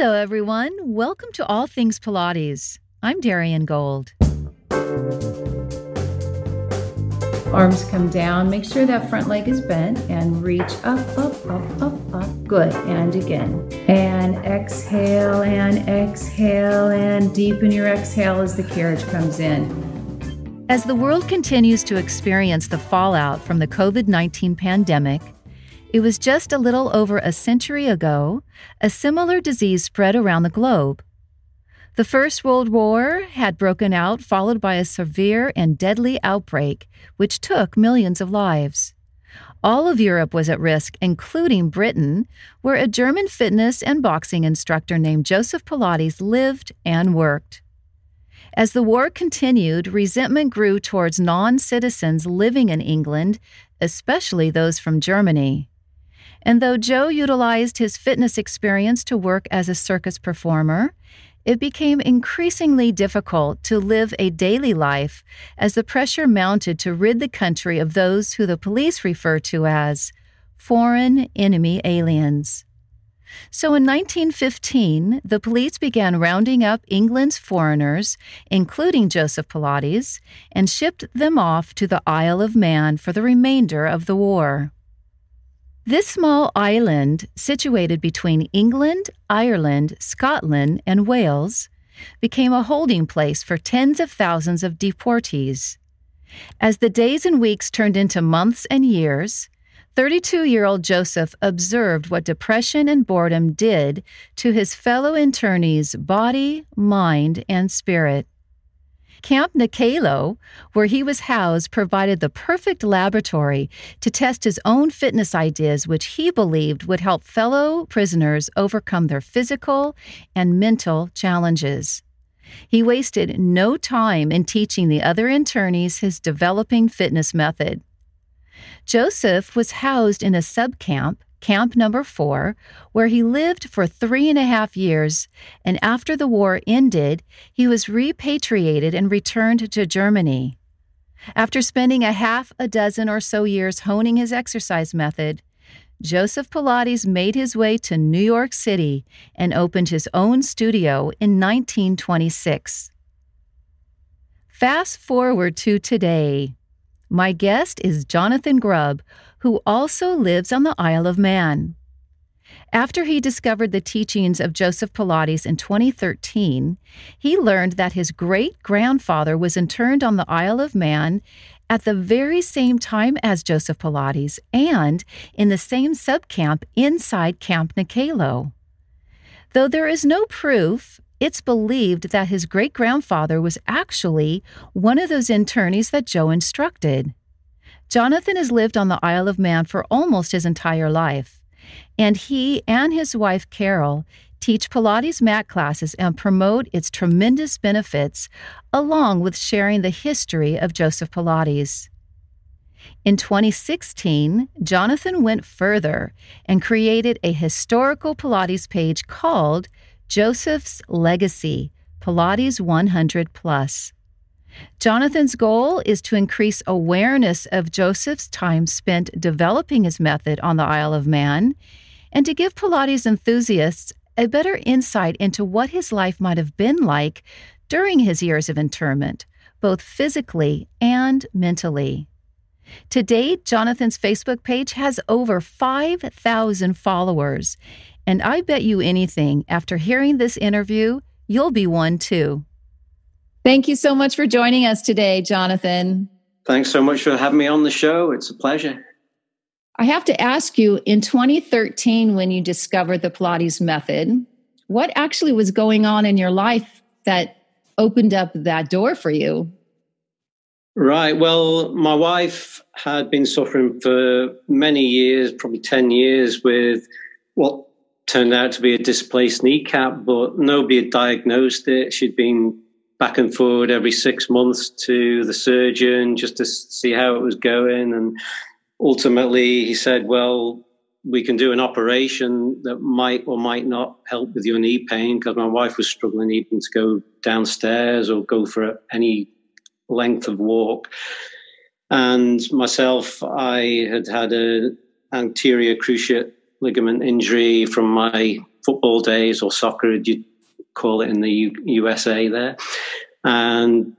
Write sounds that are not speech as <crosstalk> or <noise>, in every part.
Hello, everyone. Welcome to All Things Pilates. I'm Darian Gold. Arms come down. Make sure that front leg is bent and reach up, up, up, up, up. Good. And again. And exhale and exhale and deepen your exhale as the carriage comes in. As the world continues to experience the fallout from the COVID 19 pandemic, it was just a little over a century ago a similar disease spread around the globe. The First World War had broken out, followed by a severe and deadly outbreak, which took millions of lives. All of Europe was at risk, including Britain, where a German fitness and boxing instructor named Joseph Pilates lived and worked. As the war continued, resentment grew towards non citizens living in England, especially those from Germany. And though Joe utilized his fitness experience to work as a circus performer, it became increasingly difficult to live a daily life as the pressure mounted to rid the country of those who the police refer to as foreign enemy aliens. So in 1915, the police began rounding up England's foreigners, including Joseph Pilates, and shipped them off to the Isle of Man for the remainder of the war. This small island, situated between England, Ireland, Scotland, and Wales, became a holding place for tens of thousands of deportees. As the days and weeks turned into months and years, 32 year old Joseph observed what depression and boredom did to his fellow internees' body, mind, and spirit. Camp Knockaloe, where he was housed, provided the perfect laboratory to test his own fitness ideas, which he believed would help fellow prisoners overcome their physical and mental challenges. He wasted no time in teaching the other internees his developing fitness method. Joseph was housed in a subcamp Camp Number Four, where he lived for three and a half years, and after the war ended, he was repatriated and returned to Germany. After spending a half a dozen or so years honing his exercise method, Joseph Pilates made his way to New York City and opened his own studio in 1926. Fast forward to today. My guest is Jonathan Grubb, who also lives on the Isle of Man. After he discovered the teachings of Joseph Pilates in 2013, he learned that his great grandfather was interned on the Isle of Man at the very same time as Joseph Pilates and in the same subcamp inside Camp Knockaloe. Though there is no proof, it's believed that his great grandfather was actually one of those internees that Joe instructed. Jonathan has lived on the Isle of Man for almost his entire life, and he and his wife Carol teach Pilates mat classes and promote its tremendous benefits, along with sharing the history of Joseph Pilates. In 2016, Jonathan went further and created a historical Pilates page called Joseph's Legacy Pilates 100 Plus. Jonathan's goal is to increase awareness of Joseph's time spent developing his method on the Isle of Man and to give Pilates enthusiasts a better insight into what his life might have been like during his years of internment, both physically and mentally. To date, Jonathan's Facebook page has over 5,000 followers, and I bet you anything, after hearing this interview, you'll be one too. Thank you so much for joining us today, Jonathan. Thanks so much for having me on the show. It's a pleasure. I have to ask you in 2013, when you discovered the Pilates method, what actually was going on in your life that opened up that door for you? Right. Well, my wife had been suffering for many years, probably 10 years, with what turned out to be a displaced kneecap, but nobody had diagnosed it. She'd been back and forward every six months to the surgeon just to see how it was going. And ultimately, he said, Well, we can do an operation that might or might not help with your knee pain because my wife was struggling even to go downstairs or go for any length of walk. And myself, I had had an anterior cruciate ligament injury from my football days or soccer, you call it in the U- USA there. And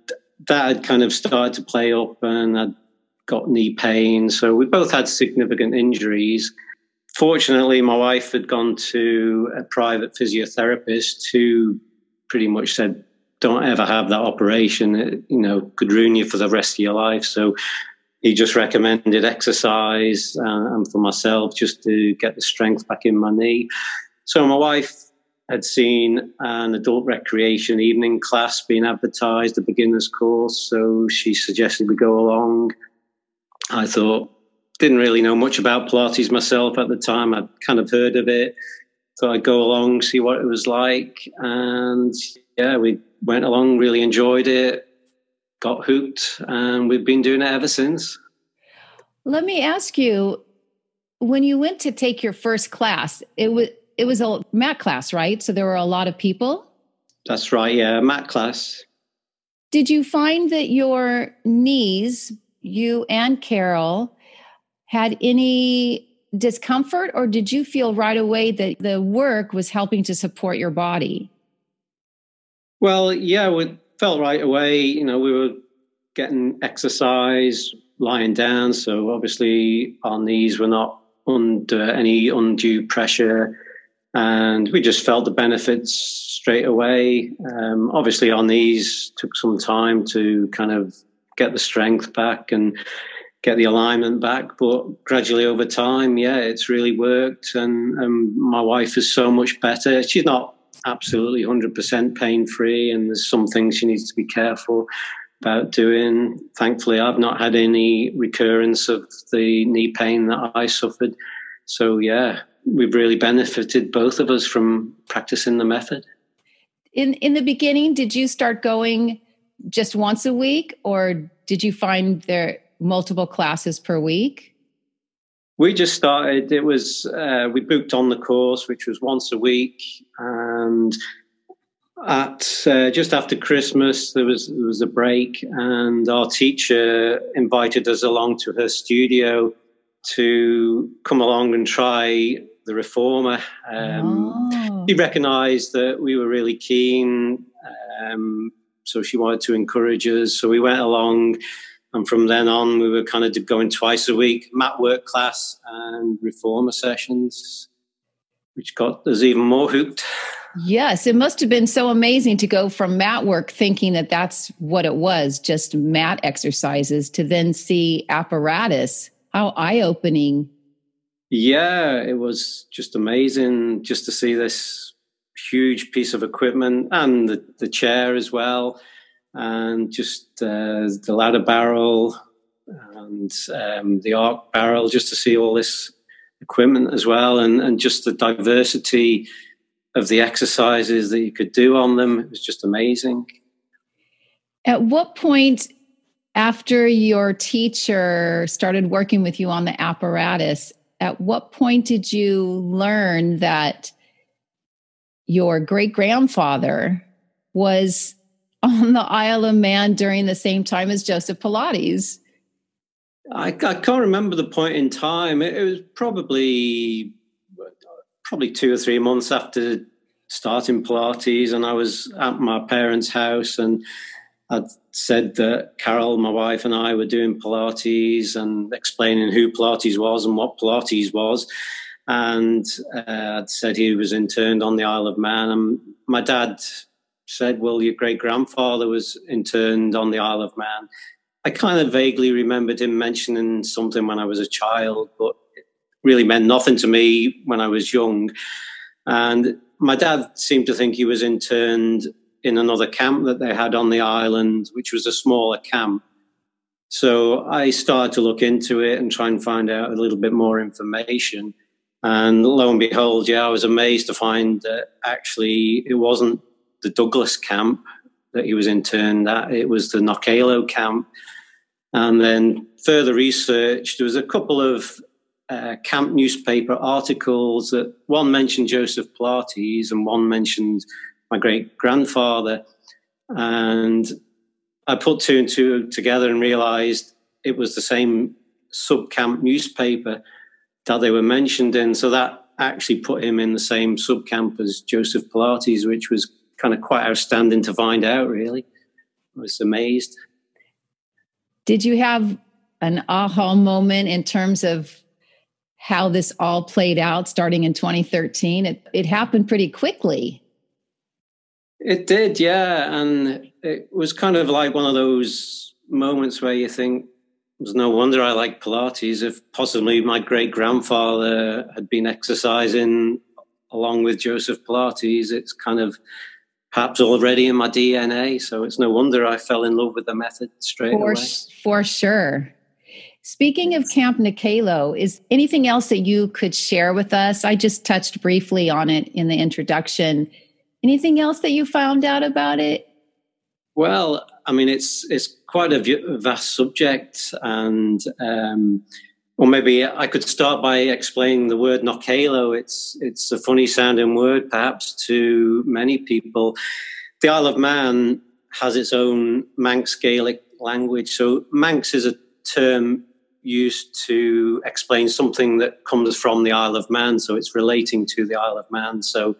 that had kind of started to play up and I'd got knee pain. So we both had significant injuries. Fortunately, my wife had gone to a private physiotherapist who pretty much said, don't ever have that operation. It, you know, could ruin you for the rest of your life. So he just recommended exercise uh, and for myself just to get the strength back in my knee. So my wife had seen an adult recreation evening class being advertised, a beginner's course. So she suggested we go along. I thought, didn't really know much about Pilates myself at the time. I'd kind of heard of it. So I'd go along, see what it was like. And yeah, we went along, really enjoyed it, got hooked, and we've been doing it ever since. Let me ask you when you went to take your first class, it was it was a mat class, right? So there were a lot of people. That's right, yeah, mat class. Did you find that your knees, you and Carol, had any discomfort, or did you feel right away that the work was helping to support your body? Well, yeah, felt right away. You know, we were getting exercise, lying down, so obviously our knees were not under any undue pressure and we just felt the benefits straight away. Um, obviously, our knees took some time to kind of get the strength back and get the alignment back, but gradually over time, yeah, it's really worked. And, and my wife is so much better. She's not absolutely 100% pain free, and there's some things she needs to be careful about doing. Thankfully, I've not had any recurrence of the knee pain that I suffered. So, yeah, we've really benefited both of us from practicing the method. In in the beginning, did you start going just once a week, or did you find there multiple classes per week? We just started. It was uh, we booked on the course, which was once a week, and at uh, just after Christmas, there was there was a break, and our teacher invited us along to her studio to come along and try the reformer. Um, oh. She recognised that we were really keen, um, so she wanted to encourage us. So we went along, and from then on, we were kind of going twice a week, mat work class and reformer sessions, which got us even more hooked. Yes, it must have been so amazing to go from mat work thinking that that's what it was, just mat exercises, to then see apparatus how eye opening. Yeah, it was just amazing just to see this huge piece of equipment and the, the chair as well, and just uh, the ladder barrel and um, the arc barrel, just to see all this equipment as well, and, and just the diversity of the exercises that you could do on them. It was just amazing. At what point after your teacher started working with you on the apparatus, at what point did you learn that your great grandfather was on the Isle of Man during the same time as Joseph Pilates? I, I can't remember the point in time. It, it was probably probably two or three months after starting Pilates, and I was at my parents' house, and I'd said that Carol, my wife, and I were doing Pilates and explaining who Pilates was and what Pilates was. And uh, I'd said he was interned on the Isle of Man. And my dad said, Well, your great grandfather was interned on the Isle of Man. I kind of vaguely remembered him mentioning something when I was a child, but it really meant nothing to me when I was young. And my dad seemed to think he was interned in another camp that they had on the island, which was a smaller camp. So I started to look into it and try and find out a little bit more information. And lo and behold, yeah, I was amazed to find that actually it wasn't the Douglas camp that he was interned at, it was the Knockaloe camp. And then further research, there was a couple of uh, camp newspaper articles that one mentioned Joseph Pilates and one mentioned my great grandfather. And I put two and two together and realized it was the same sub camp newspaper that they were mentioned in. So that actually put him in the same sub camp as Joseph Pilates, which was kind of quite outstanding to find out, really. I was amazed. Did you have an aha moment in terms of how this all played out starting in 2013? It, it happened pretty quickly. It did, yeah. And it was kind of like one of those moments where you think, there's no wonder I like Pilates. If possibly my great grandfather had been exercising along with Joseph Pilates, it's kind of perhaps already in my DNA. So it's no wonder I fell in love with the method straight for, away. For sure. Speaking of Camp Knockaloe, is anything else that you could share with us? I just touched briefly on it in the introduction. Anything else that you found out about it? Well, I mean, it's it's quite a vast subject, and um, or maybe I could start by explaining the word Knockaloe. It's it's a funny sounding word, perhaps to many people. The Isle of Man has its own Manx Gaelic language. So Manx is a term used to explain something that comes from the Isle of Man. So it's relating to the Isle of Man. So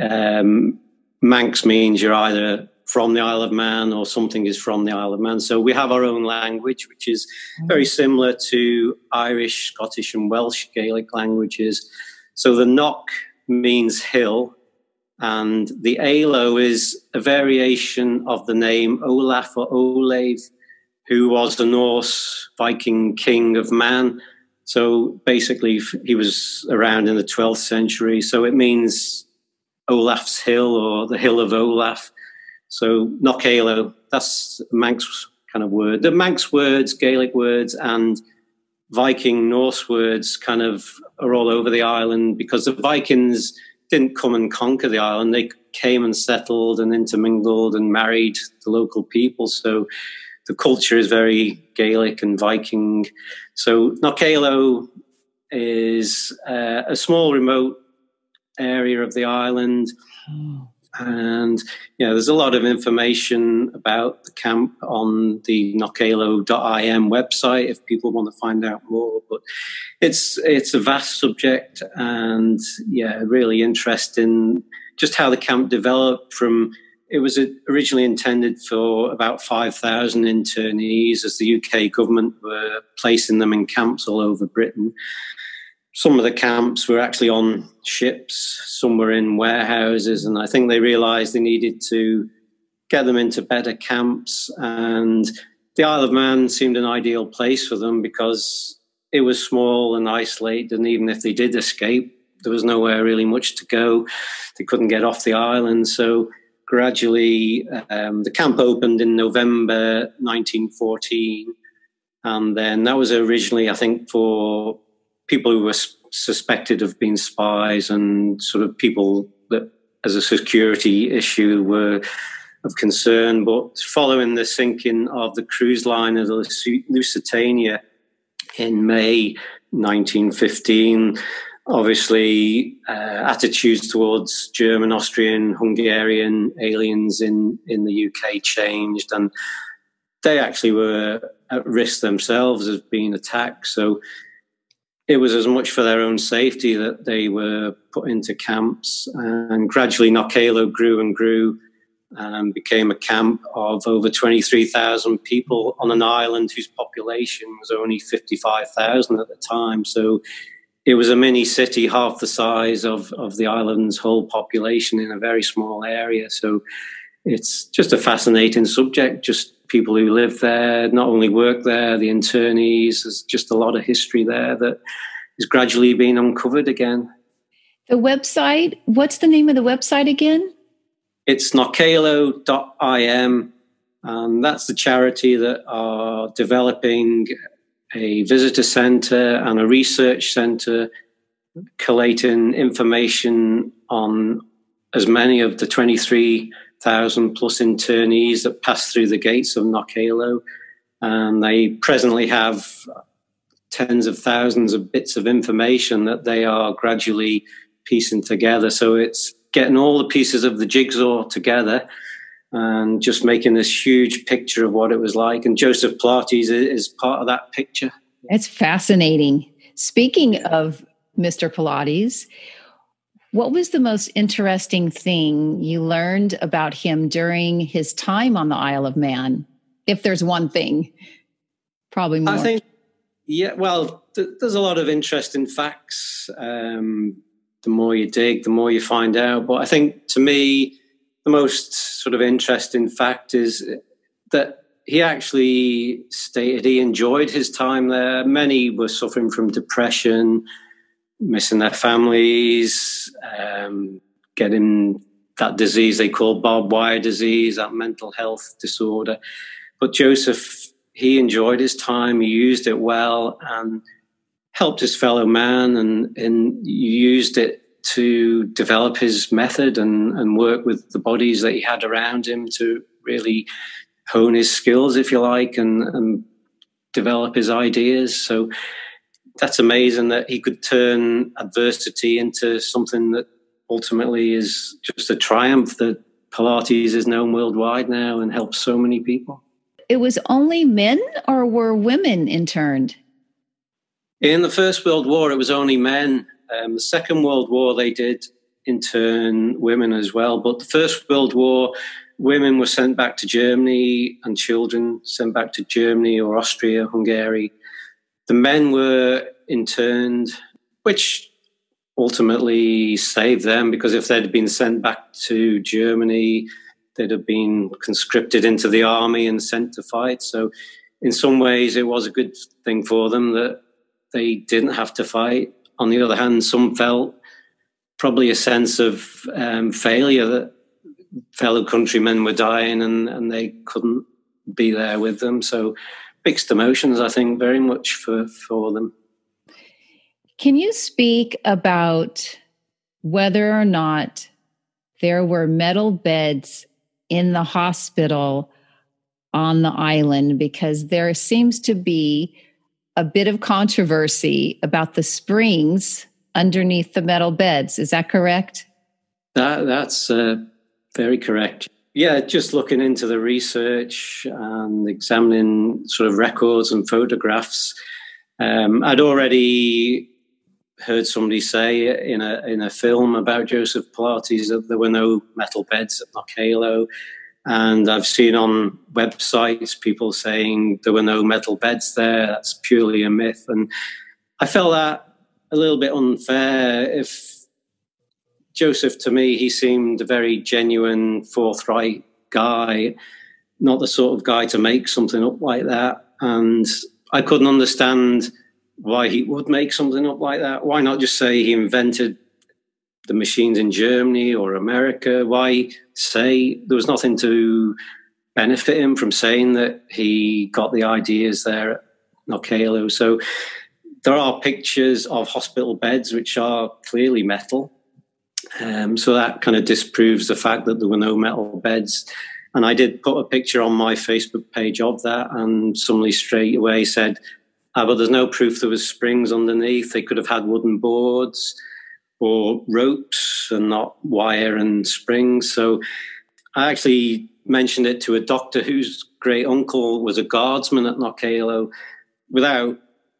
um, Manx means you're either from the Isle of Man or something is from the Isle of Man. So we have our own language, which is very mm-hmm. similar to Irish, Scottish, and Welsh Gaelic languages. So the knock means hill, and the Alo is a variation of the name Olaf or Olav, who was the Norse Viking king of Man. So basically, he was around in the 12th century. So it means Olaf's Hill or the Hill of Olaf. So Knockaloe, that's Manx kind of word. The Manx words, Gaelic words, and Viking Norse words kind of are all over the island because the Vikings didn't come and conquer the island. They came and settled and intermingled and married the local people. So the culture is very Gaelic and Viking. So Knockaloe is uh, a small remote area of the island. Oh. And you know, there's a lot of information about the camp on the knockaloe.im website if people want to find out more. But it's it's a vast subject, and yeah, really interesting. Just how the camp developed from it was originally intended for about 5,000 internees as the UK government were placing them in camps all over Britain. Some of the camps were actually on ships, some were in warehouses, and I think they realized they needed to get them into better camps. And the Isle of Man seemed an ideal place for them because it was small and isolated, and even if they did escape, there was nowhere really much to go. They couldn't get off the island. So gradually, um, the camp opened in November 1914. And then that was originally, I think, for people who were suspected of being spies and sort of people that, as a security issue, were of concern. But following the sinking of the cruise liner, the Lusitania, in May 1915, obviously uh, attitudes towards German, Austrian, Hungarian aliens in, in the UK changed, and they actually were at risk themselves of being attacked. So it was as much for their own safety that they were put into camps, and gradually Knockaloe grew and grew. And became a camp of over 23,000 people on an island whose population was only 55,000 at the time. So it was a mini city, half the size of, of the island's whole population in a very small area. So it's just a fascinating subject. Just people who live there, not only work there, the internees. There's just a lot of history there that is gradually being uncovered again. The website, what's the name of the website again? It's knockaloe.im. And that's the charity that are developing a visitor center and a research center collating information on as many of the 23,000 plus internees that pass through the gates of Knockaloe. And they presently have tens of thousands of bits of information that they are gradually piecing together. So it's getting all the pieces of the jigsaw together and just making this huge picture of what it was like. And Joseph Pilates is part of that picture. It's fascinating. Speaking of Mr. Pilates. What was the most interesting thing you learned about him during his time on the Isle of Man? If there's one thing, probably more. I think, yeah, well, th- there's a lot of interesting facts. Um, the more you dig, the more you find out. But I think to me, the most sort of interesting fact is that he actually stated he enjoyed his time there. Many were suffering from depression missing their families, um, getting that disease they call barbed wire disease, that mental health disorder. But Joseph, he enjoyed his time, he used it well and helped his fellow man and, and used it to develop his method and, and work with the bodies that he had around him to really hone his skills, if you like, and, and develop his ideas. So that's amazing that he could turn adversity into something that ultimately is just a triumph that Pilates is known worldwide now and helps so many people. It was only men or were women interned? In the First World War, it was only men. Um, the Second World War, they did intern women as well. But the First World War, women were sent back to Germany and children sent back to Germany or Austria, Hungary the men were interned, which ultimately saved them because if they'd been sent back to Germany, they'd have been conscripted into the army and sent to fight. So, in some ways, it was a good thing for them that they didn't have to fight. On the other hand, some felt probably a sense of um, failure that fellow countrymen were dying and, and they couldn't be there with them. So, mixed emotions, I think, very much for, for them. Can you speak about whether or not there were metal beds in the hospital on the island? Because there seems to be a bit of controversy about the springs underneath the metal beds. Is that correct? That, that's uh, very correct. Yeah, just looking into the research and examining sort of records and photographs. Um, I'd already heard somebody say in a in a film about Joseph Pilates that there were no metal beds at Knockaloe, and I've seen on websites people saying there were no metal beds there. That's purely a myth, and I felt that a little bit unfair. If Joseph, to me, he seemed a very genuine, forthright guy, not the sort of guy to make something up like that. And I couldn't understand why he would make something up like that. Why not just say he invented the machines in Germany or America? Why say there was nothing to benefit him from saying that he got the ideas there at Knockaloe? So there are pictures of hospital beds which are clearly metal um, so that kind of disproves the fact that there were no metal beds. And I did put a picture on my Facebook page of that, and somebody straight away said, ah, but there's no proof there was springs underneath. They could have had wooden boards or ropes and not wire and springs. So I actually mentioned it to a doctor whose great uncle was a guardsman at Knockaloe. Without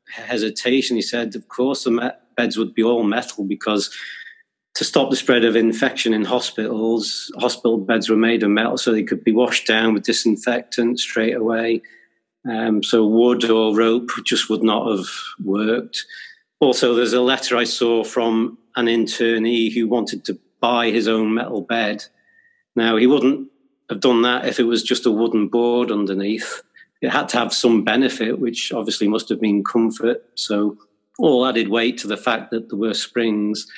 hesitation, he said, of course, the beds would be all metal because to stop the spread of infection in hospitals, hospital beds were made of metal so they could be washed down with disinfectant straight away. Um, so wood or rope just would not have worked. Also, there's a letter I saw from an internee who wanted to buy his own metal bed. Now, he wouldn't have done that if it was just a wooden board underneath. It had to have some benefit, which obviously must have been comfort. So, all added weight to the fact that there were springs.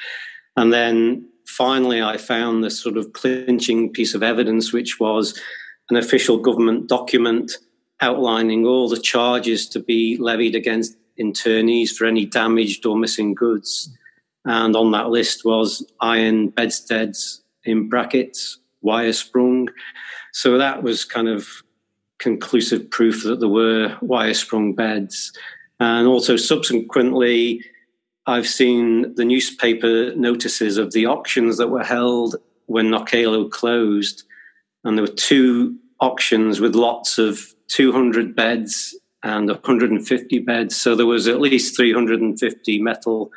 And then finally, I found this sort of clinching piece of evidence, which was an official government document outlining all the charges to be levied against internees for any damaged or missing goods. And on that list was iron bedsteads in brackets, wire sprung. So that was kind of conclusive proof that there were wire sprung beds. And also subsequently, I've seen the newspaper notices of the auctions that were held when Knockaloe closed, and there were two auctions with lots of 200 beds and 150 beds. So there was at least 350 metal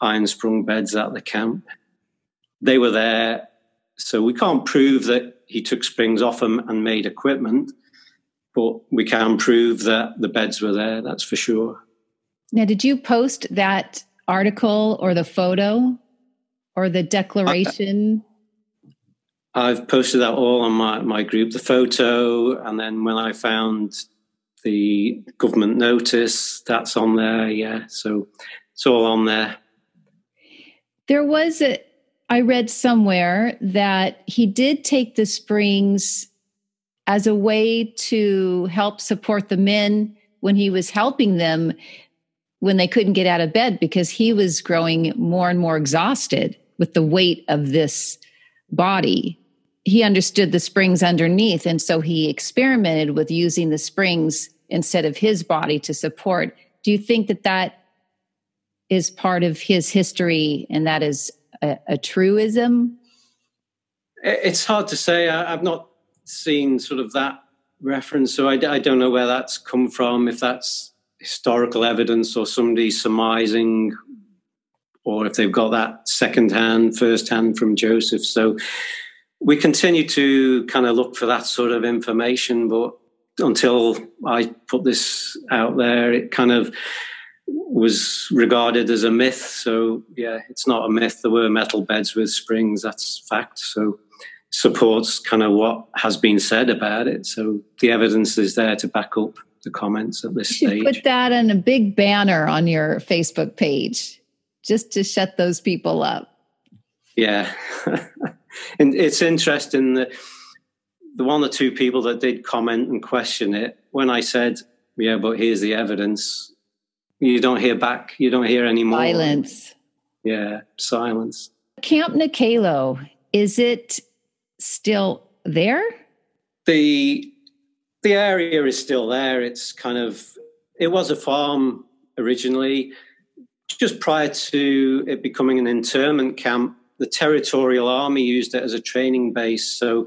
iron sprung beds at the camp. They were there, so we can't prove that he took springs off them and made equipment, but we can prove that the beds were there, that's for sure. Now, did you post that article or the photo or the declaration? I, I've posted that all on my, my group, the photo, and then when I found the government notice, that's on there, yeah. So it's all on there. There was a, I read somewhere that he did take the springs as a way to help support the men when he was helping them when they couldn't get out of bed because he was growing more and more exhausted with the weight of this body. He understood the springs underneath, and so he experimented with using the springs instead of his body to support. Do you think that that is part of his history and that is a, a truism? It's hard to say. I, have not seen sort of that reference, so I, I don't know where that's come from. If that's historical evidence or somebody surmising, or if they've got that second hand, first hand from Joseph. So we continue to kind of look for that sort of information, but until I put this out there, it kind of was regarded as a myth. So yeah, it's not a myth. There were metal beds with springs. That's fact. So supports kind of what has been said about it. So the evidence is there to back up the comments at this you stage. Put that in a big banner on your Facebook page, just to shut those people up. Yeah, <laughs> and it's interesting that the one or two people that did comment and question it, when I said, "Yeah, but here's the evidence," you don't hear back. You don't hear any more. Silence. Yeah, silence. Camp Knockaloe, is it still there? The the area is still there. It's kind of it was a farm originally. Just prior to it becoming an internment camp, the Territorial Army used it as a training base. So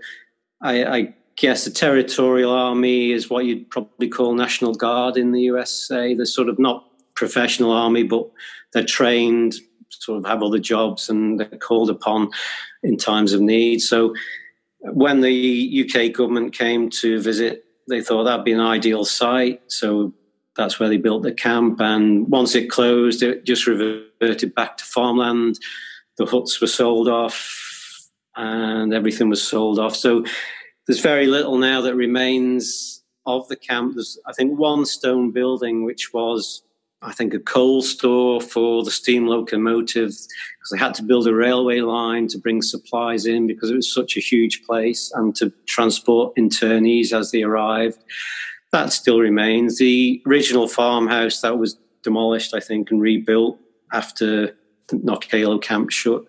I, I guess the Territorial Army is what you'd probably call National Guard in the USA. They're sort of not professional army, but they're trained, sort of have other jobs, and they're called upon in times of need. So when the UK government came to visit, they thought that'd be an ideal site. So that's where they built the camp. And once it closed, it just reverted back to farmland. The huts were sold off and everything was sold off. So there's very little now that remains of the camp. There's, I think, one stone building, which was I think, a coal store for the steam locomotive because they had to build a railway line to bring supplies in because it was such a huge place and to transport internees as they arrived. That still remains. The original farmhouse that was demolished, I think, and rebuilt after the Knockaloe camp shut.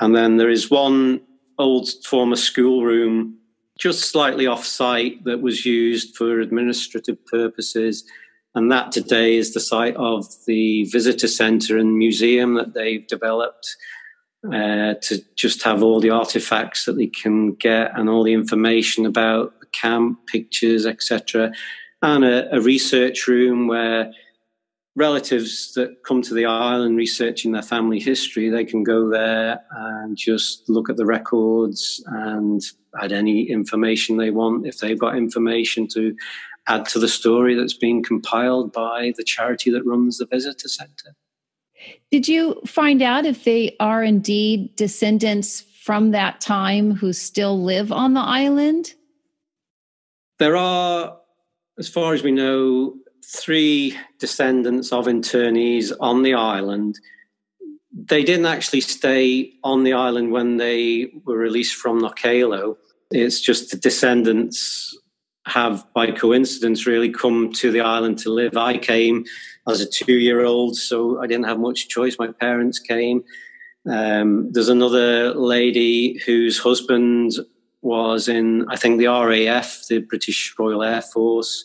And then there is one old former schoolroom just slightly off site that was used for administrative purposes and that today is the site of the visitor centre and museum that they've developed uh, to just have all the artifacts that they can get and all the information about the camp, pictures, etc. And a, a research room where relatives that come to the island researching their family history, they can go there and just look at the records and add any information they want if they've got information to add to the story that's being compiled by the charity that runs the visitor center. Did you find out if they are indeed descendants from that time who still live on the island? There are, as far as we know, three descendants of internees on the island. They didn't actually stay on the island when they were released from Knockaloe. It's just the descendants have, by coincidence, really come to the island to live. I came as a two year old, so I didn't have much choice. My parents came. Um, there's another lady whose husband was in, I think, the RAF, the British Royal Air Force,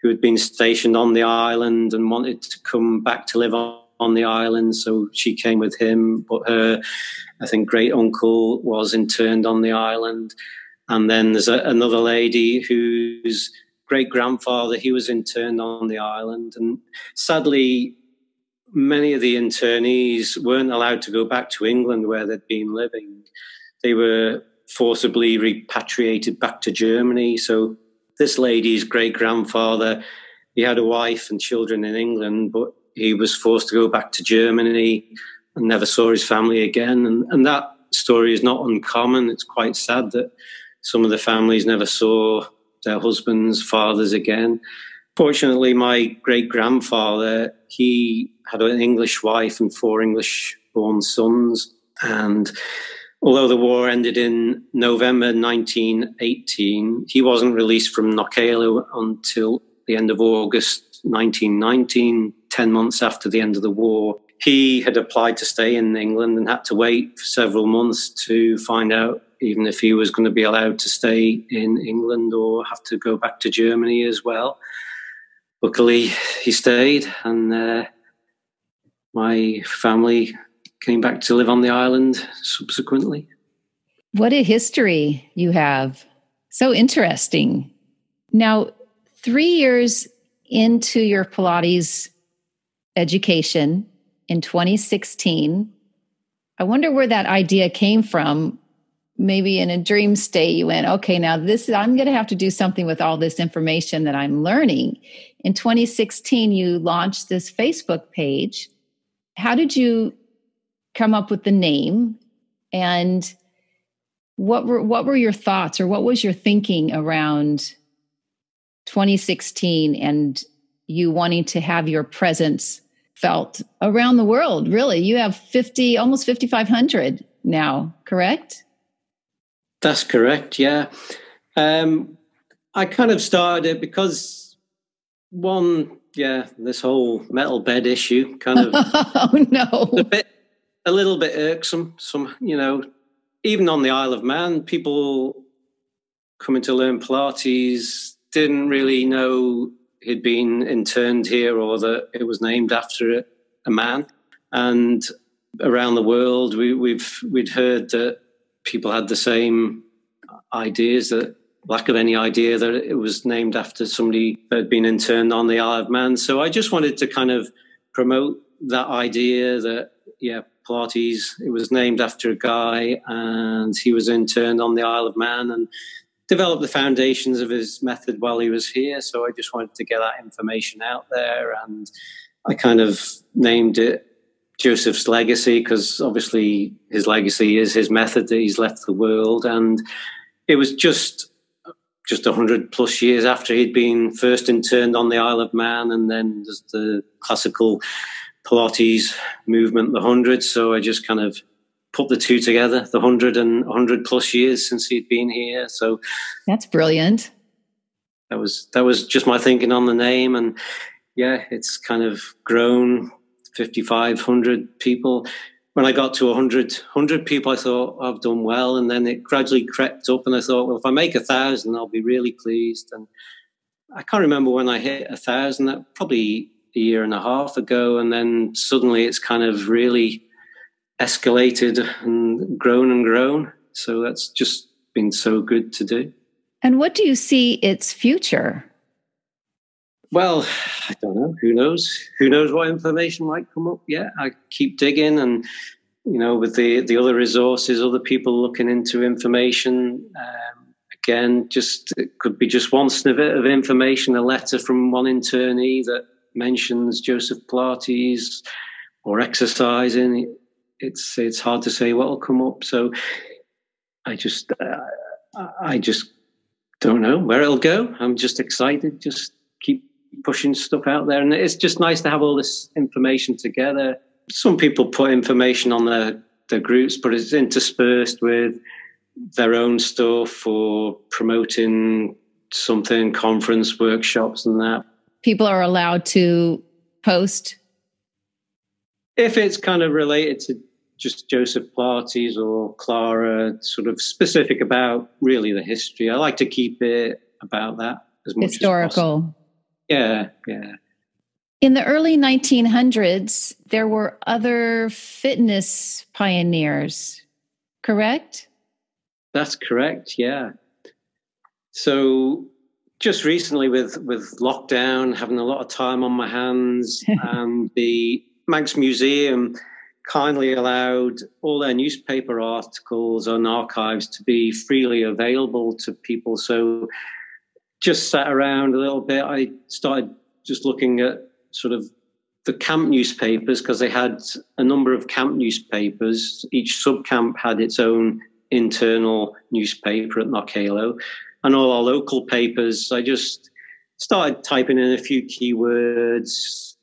who had been stationed on the island and wanted to come back to live on, on the island. So she came with him, but her, I think, great uncle was interned on the island. And then there's a, another lady whose great grandfather, he was interned on the island. And sadly, many of the internees weren't allowed to go back to England where they'd been living. They were forcibly repatriated back to Germany. So this lady's great grandfather, he had a wife and children in England, but he was forced to go back to Germany and never saw his family again. And, and that story is not uncommon. It's quite sad that some of the families never saw their husbands, fathers again. Fortunately, my great grandfather, he had an English wife and four English born sons. And although the war ended in November 1918, he wasn't released from Knockaloe until the end of August 1919, 10 months after the end of the war. He had applied to stay in England and had to wait for several months to find out even if he was going to be allowed to stay in England or have to go back to Germany as well. Luckily, he stayed, and uh, my family came back to live on the island subsequently. What a history you have. So interesting. Now, three years into your Pilates education in 2016, I wonder where that idea came from maybe in a dream state you went okay now this is i'm going to have to do something with all this information that i'm learning. In 2016 you launched this facebook page. How did you come up with the name? And what were what were your thoughts or what was your thinking around 2016 and you wanting to have your presence felt around the world really? You have 50 almost 5500 now correct that's correct. Yeah. Um, I kind of started it because one, yeah, this whole metal bed issue kind of <laughs> oh no a bit a little bit irksome. Some you know, even on the Isle of Man, people coming to learn Pilates didn't really know he'd been interned here or that it was named after a man. And around the world, we, we've we'd heard that people had the same ideas that lack of any idea that it was named after somebody that had been interned on the Isle of Man. So I just wanted to kind of promote that idea that, yeah, Pilates, it was named after a guy and he was interned on the Isle of Man and developed the foundations of his method while he was here. So I just wanted to get that information out there and I kind of named it Joseph's legacy because obviously his legacy is his method that he's left the world, and it was just just a hundred plus years after he'd been first interned on the Isle of Man, and then there's the classical Pilates movement, the hundred. So I just kind of put the two together, the hundred and hundred plus years since he'd been here. So that's brilliant. That was that was just my thinking on the name, and yeah, it's kind of grown 5,500 people. When I got to 100, 100 people, I thought I've done well. And then it gradually crept up, and I thought, well, if I make a thousand, I'll be really pleased. And I can't remember when I hit a thousand, that probably a year and a half ago. And then suddenly it's kind of really escalated and grown and grown. So that's just been so good to do. And what do you see its future? Well, I don't. Who knows? Who knows what information might come up? Yeah, I keep digging, and you know, with the the other resources, other people looking into information. Um, again, just it could be just one snippet of information, a letter from one internee that mentions Joseph Pilates or exercising. It's it's hard to say what will come up. So I just uh, I just don't know where it'll go. I'm just excited. Just keep pushing stuff out there. And it's just nice to have all this information together. Some people put information on their, their groups, but it's interspersed with their own stuff or promoting something, conference, workshops, and that. People are allowed to post? If it's kind of related to just Joseph Pilates or Clara, sort of specific about really the history. I like to keep it about that as much historical. as. Yeah, yeah. In the early 1900s, there were other fitness pioneers, correct? That's correct, yeah. So just recently with with lockdown, having a lot of time on my hands and <laughs> um, the Manx Museum kindly allowed all their newspaper articles and archives to be freely available to people. So just sat around a little bit. I started just looking at sort of the camp newspapers because they had a number of camp newspapers. Each sub camp had its own internal newspaper at Knockaloe, and all our local papers. I just started typing in a few keywords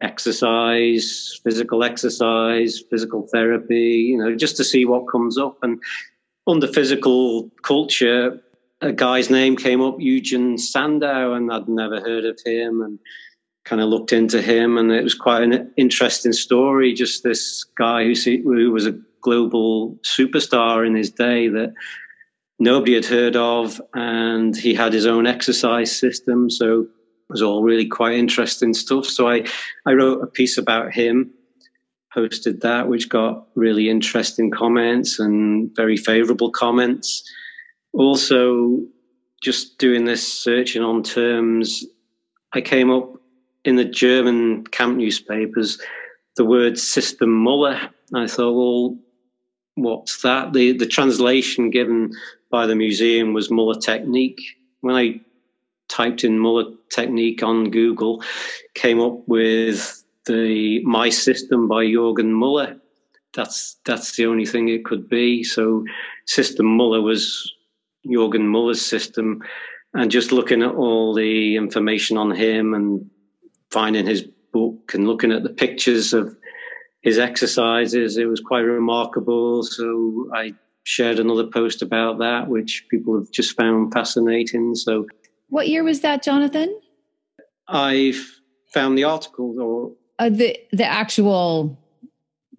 exercise, physical exercise, physical therapy, you know, just to see what comes up. And under physical culture, a guy's name came up, Eugen Sandow, and I'd never heard of him and kind of looked into him. And it was quite an interesting story. Just this guy who, who was a global superstar in his day that nobody had heard of. And he had his own exercise system. So it was all really quite interesting stuff. So I, I wrote a piece about him posted that, which got really interesting comments and very favorable comments also just doing this searching on terms, I came up in the German camp newspapers the word system Muller. I thought, well, what's that? The the translation given by the museum was Muller technique. When I typed in Muller technique on Google, came up with the My System by Jürgen Muller. That's that's the only thing it could be. So System Muller was Jürgen Muller's system and just looking at all the information on him and finding his book and looking at the pictures of his exercises, it was quite remarkable. So I shared another post about that, which people have just found fascinating. So, what year was that, Jonathan? I found the article or uh, the the actual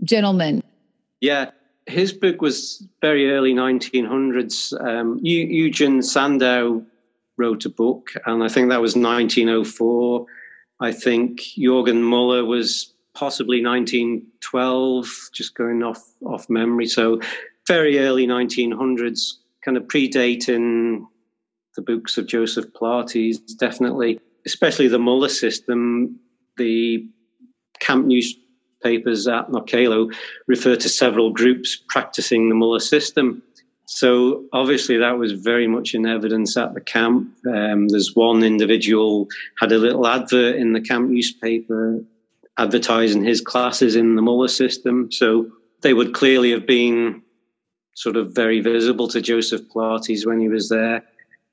gentleman. Yeah, his book was very early 1900s. Um, Eugen Sandow wrote a book, and I think that was 1904. I think Jürgen Muller was possibly 1912, just going off off memory. So very early 1900s, kind of predating the books of Joseph Pilates, definitely, especially the Muller system. The camp news papers at Knockaloe refer to several groups practicing the Muller system. So obviously that was very much in evidence at the camp. Um, there's one individual had a little advert in the camp newspaper advertising his classes in the Muller system. So they would clearly have been sort of very visible to Joseph Pilates when he was there,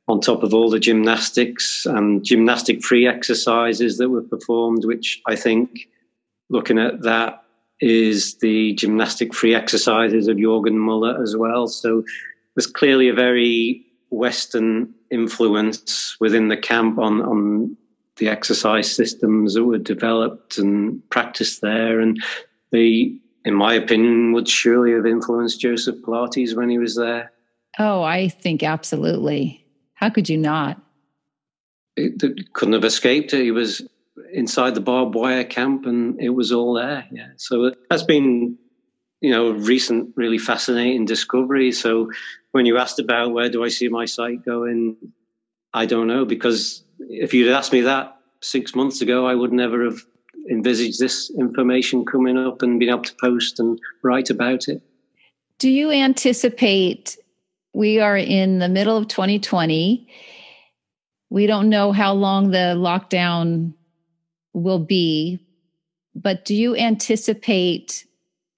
on top of all the gymnastics and gymnastic free exercises that were performed, which I think looking at that is the gymnastic free exercises of Jürgen Muller as well. So there's clearly a very Western influence within the camp on, on the exercise systems that were developed and practiced there. And they, in my opinion, would surely have influenced Joseph Pilates when he was there. Oh, I think absolutely. How could you not? It, it couldn't have escaped it. He was inside the barbed wire camp, and it was all there. Yeah, so that's been you know a recent, really fascinating discovery. So when you asked about where do I see my site going, I don't know because if you'd asked me that six months ago, I would never have envisaged this information coming up and being able to post and write about it. Do you anticipate? We are in the middle of 2020. We don't know how long the lockdown will be. But do you anticipate,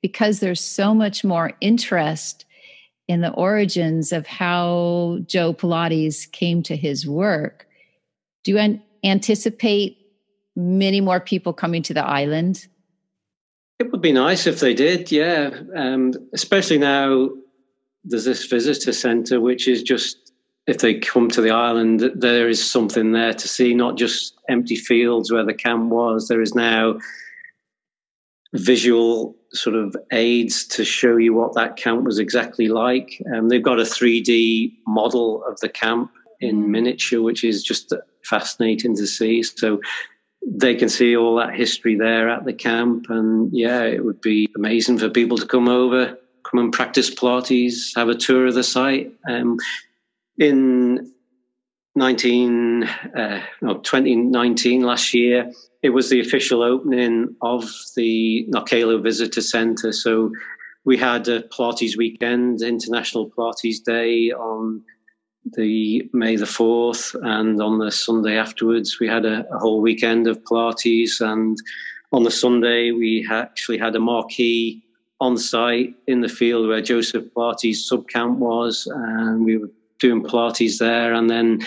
because there's so much more interest in the origins of how Joe Pilates came to his work, do you an- anticipate many more people coming to the island? It would be nice if they did, yeah. Um, especially now there's this visitor centre, which is just if they come to the island, there is something there to see, not just empty fields where the camp was. There is now visual sort of aids to show you what that camp was exactly like. Um, they've got a 3D model of the camp in mm. miniature, which is just fascinating to see. So they can see all that history there at the camp. And yeah, it would be amazing for people to come over, come and practice Pilates, have a tour of the site. Um, in 19, uh, no, 2019 last year, it was the official opening of the Knockaloe Visitor Centre. So we had a Pilates weekend, International Pilates Day on the May the 4th, and on the Sunday afterwards, we had a, a whole weekend of Pilates. And on the Sunday, we ha- actually had a marquee on site in the field where Joseph Pilates sub camp was, and we were doing Pilates there. And then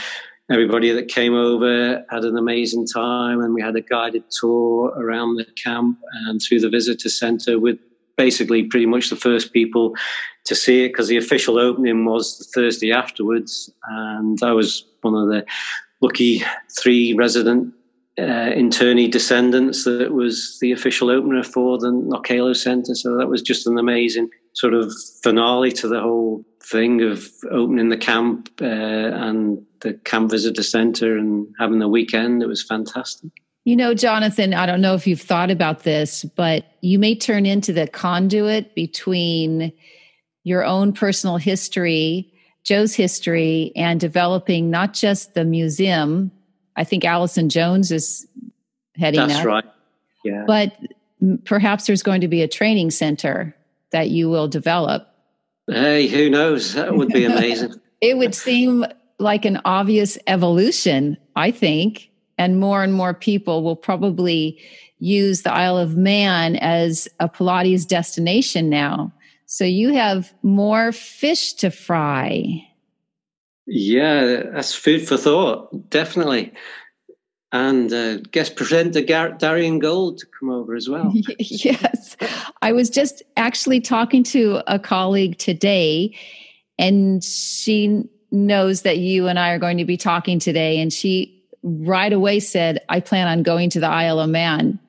everybody that came over had an amazing time, and we had a guided tour around the camp and through the visitor centre with basically pretty much the first people to see it because the official opening was the Thursday afterwards, and I was one of the lucky three resident uh, internee descendants that was the official opener for the Knockaloe Centre. So that was just an amazing sort of finale to the whole thing of opening the camp uh, and the camp visitor centre and having the weekend. It was fantastic. You know, Jonathan, I don't know if you've thought about this, but you may turn into the conduit between your own personal history, Joe's history, and developing not just the museum. I think Allison Jones is heading That's right. Yeah. But perhaps there's going to be a training center that you will develop. Hey, who knows? That would be amazing. <laughs> <laughs> it would seem like an obvious evolution, I think and more and more people will probably use the Isle of Man as a Pilates destination now. So you have more fish to fry. Yeah, that's food for thought, definitely. And uh, guest presenter Gar- Darian Gold to come over as well. <laughs> yes. I was just actually talking to a colleague today, and she knows that you and I are going to be talking today. And she right away said, I plan on going to the Isle of Man,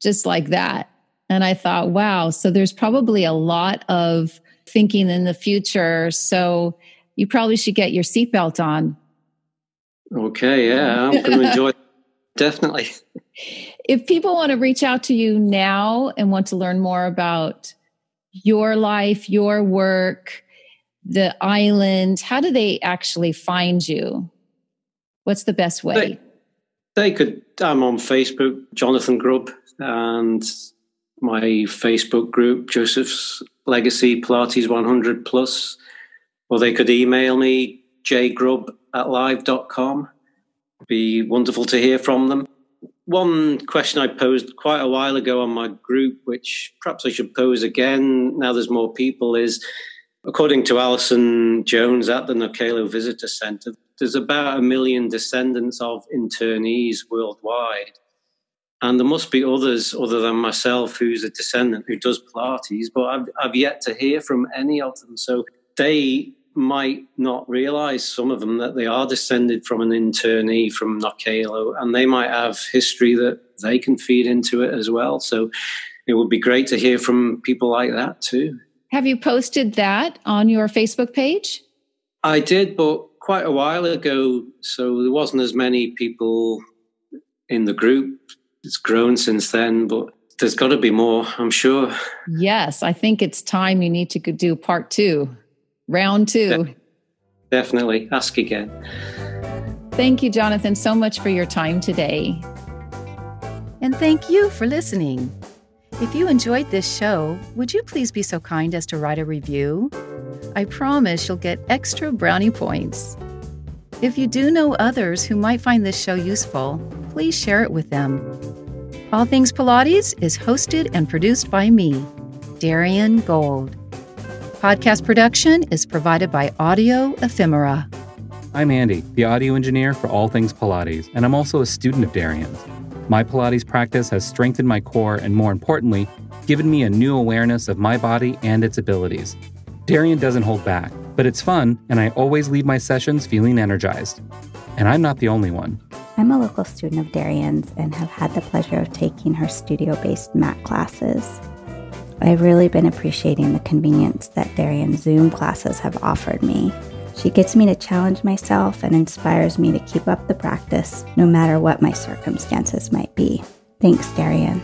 just like that. And I thought, wow, so there's probably a lot of thinking in the future. So you probably should get your seatbelt on. Okay, yeah, I'm going to enjoy definitely. If people want to reach out to you now and want to learn more about your life, your work, the island, how do they actually find you? What's the best way? They, they could. I'm on Facebook, Jonathan Grubb, and my Facebook group, Joseph's Legacy Pilates 100 Plus. Or they could email me, jgrubb at live.com. Be wonderful to hear from them. One question I posed quite a while ago on my group, which perhaps I should pose again now there's more people, is according to Alison Jones at the Knockaloe Visitor Centre, there's about a million descendants of internees worldwide. And there must be others other than myself who's a descendant who does Pilates, but I've, I've yet to hear from any of them. So they might not realize, some of them, that they are descended from an internee from Knockaloe, and they might have history that they can feed into it as well. So it would be great to hear from people like that too. Have you posted that on your Facebook page? I did, but quite a while ago, so there wasn't as many people in the group. It's grown since then, but there's got to be more, I'm sure. Yes, I think it's time you need to do part two, round two. De- definitely. Ask again. Thank you, Jonathan, so much for your time today. And thank you for listening. If you enjoyed this show, would you please be so kind as to write a review? I promise you'll get extra brownie points. If you do know others who might find this show useful, please share it with them. All Things Pilates is hosted and produced by me, Darian Gold. Podcast production is provided by Audio Ephemera. I'm Andy, the audio engineer for All Things Pilates, and I'm also a student of Darian's. My Pilates practice has strengthened my core and, more importantly, given me a new awareness of my body and its abilities. Darian doesn't hold back, but it's fun, and I always leave my sessions feeling energized. And I'm not the only one. I'm a local student of Darian's and have had the pleasure of taking her studio based mat classes. I've really been appreciating the convenience that Darian's Zoom classes have offered me. She gets me to challenge myself and inspires me to keep up the practice no matter what my circumstances might be. Thanks, Darian.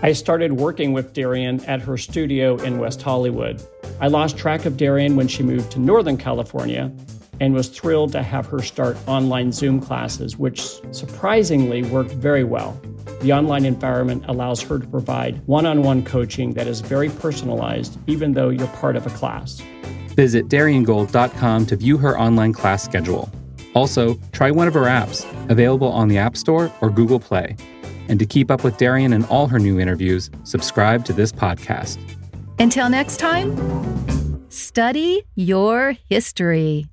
I started working with Darian at her studio in West Hollywood. I lost track of Darian when she moved to Northern California, and was thrilled to have her start online Zoom classes, which surprisingly worked very well. The online environment allows her to provide one on one coaching that is very personalized, even though you're part of a class. Visit DarianGold.com to view her online class schedule. Also, try one of her apps, available on the App Store or Google Play. And to keep up with Darian and all her new interviews, subscribe to this podcast. Until next time, study your history.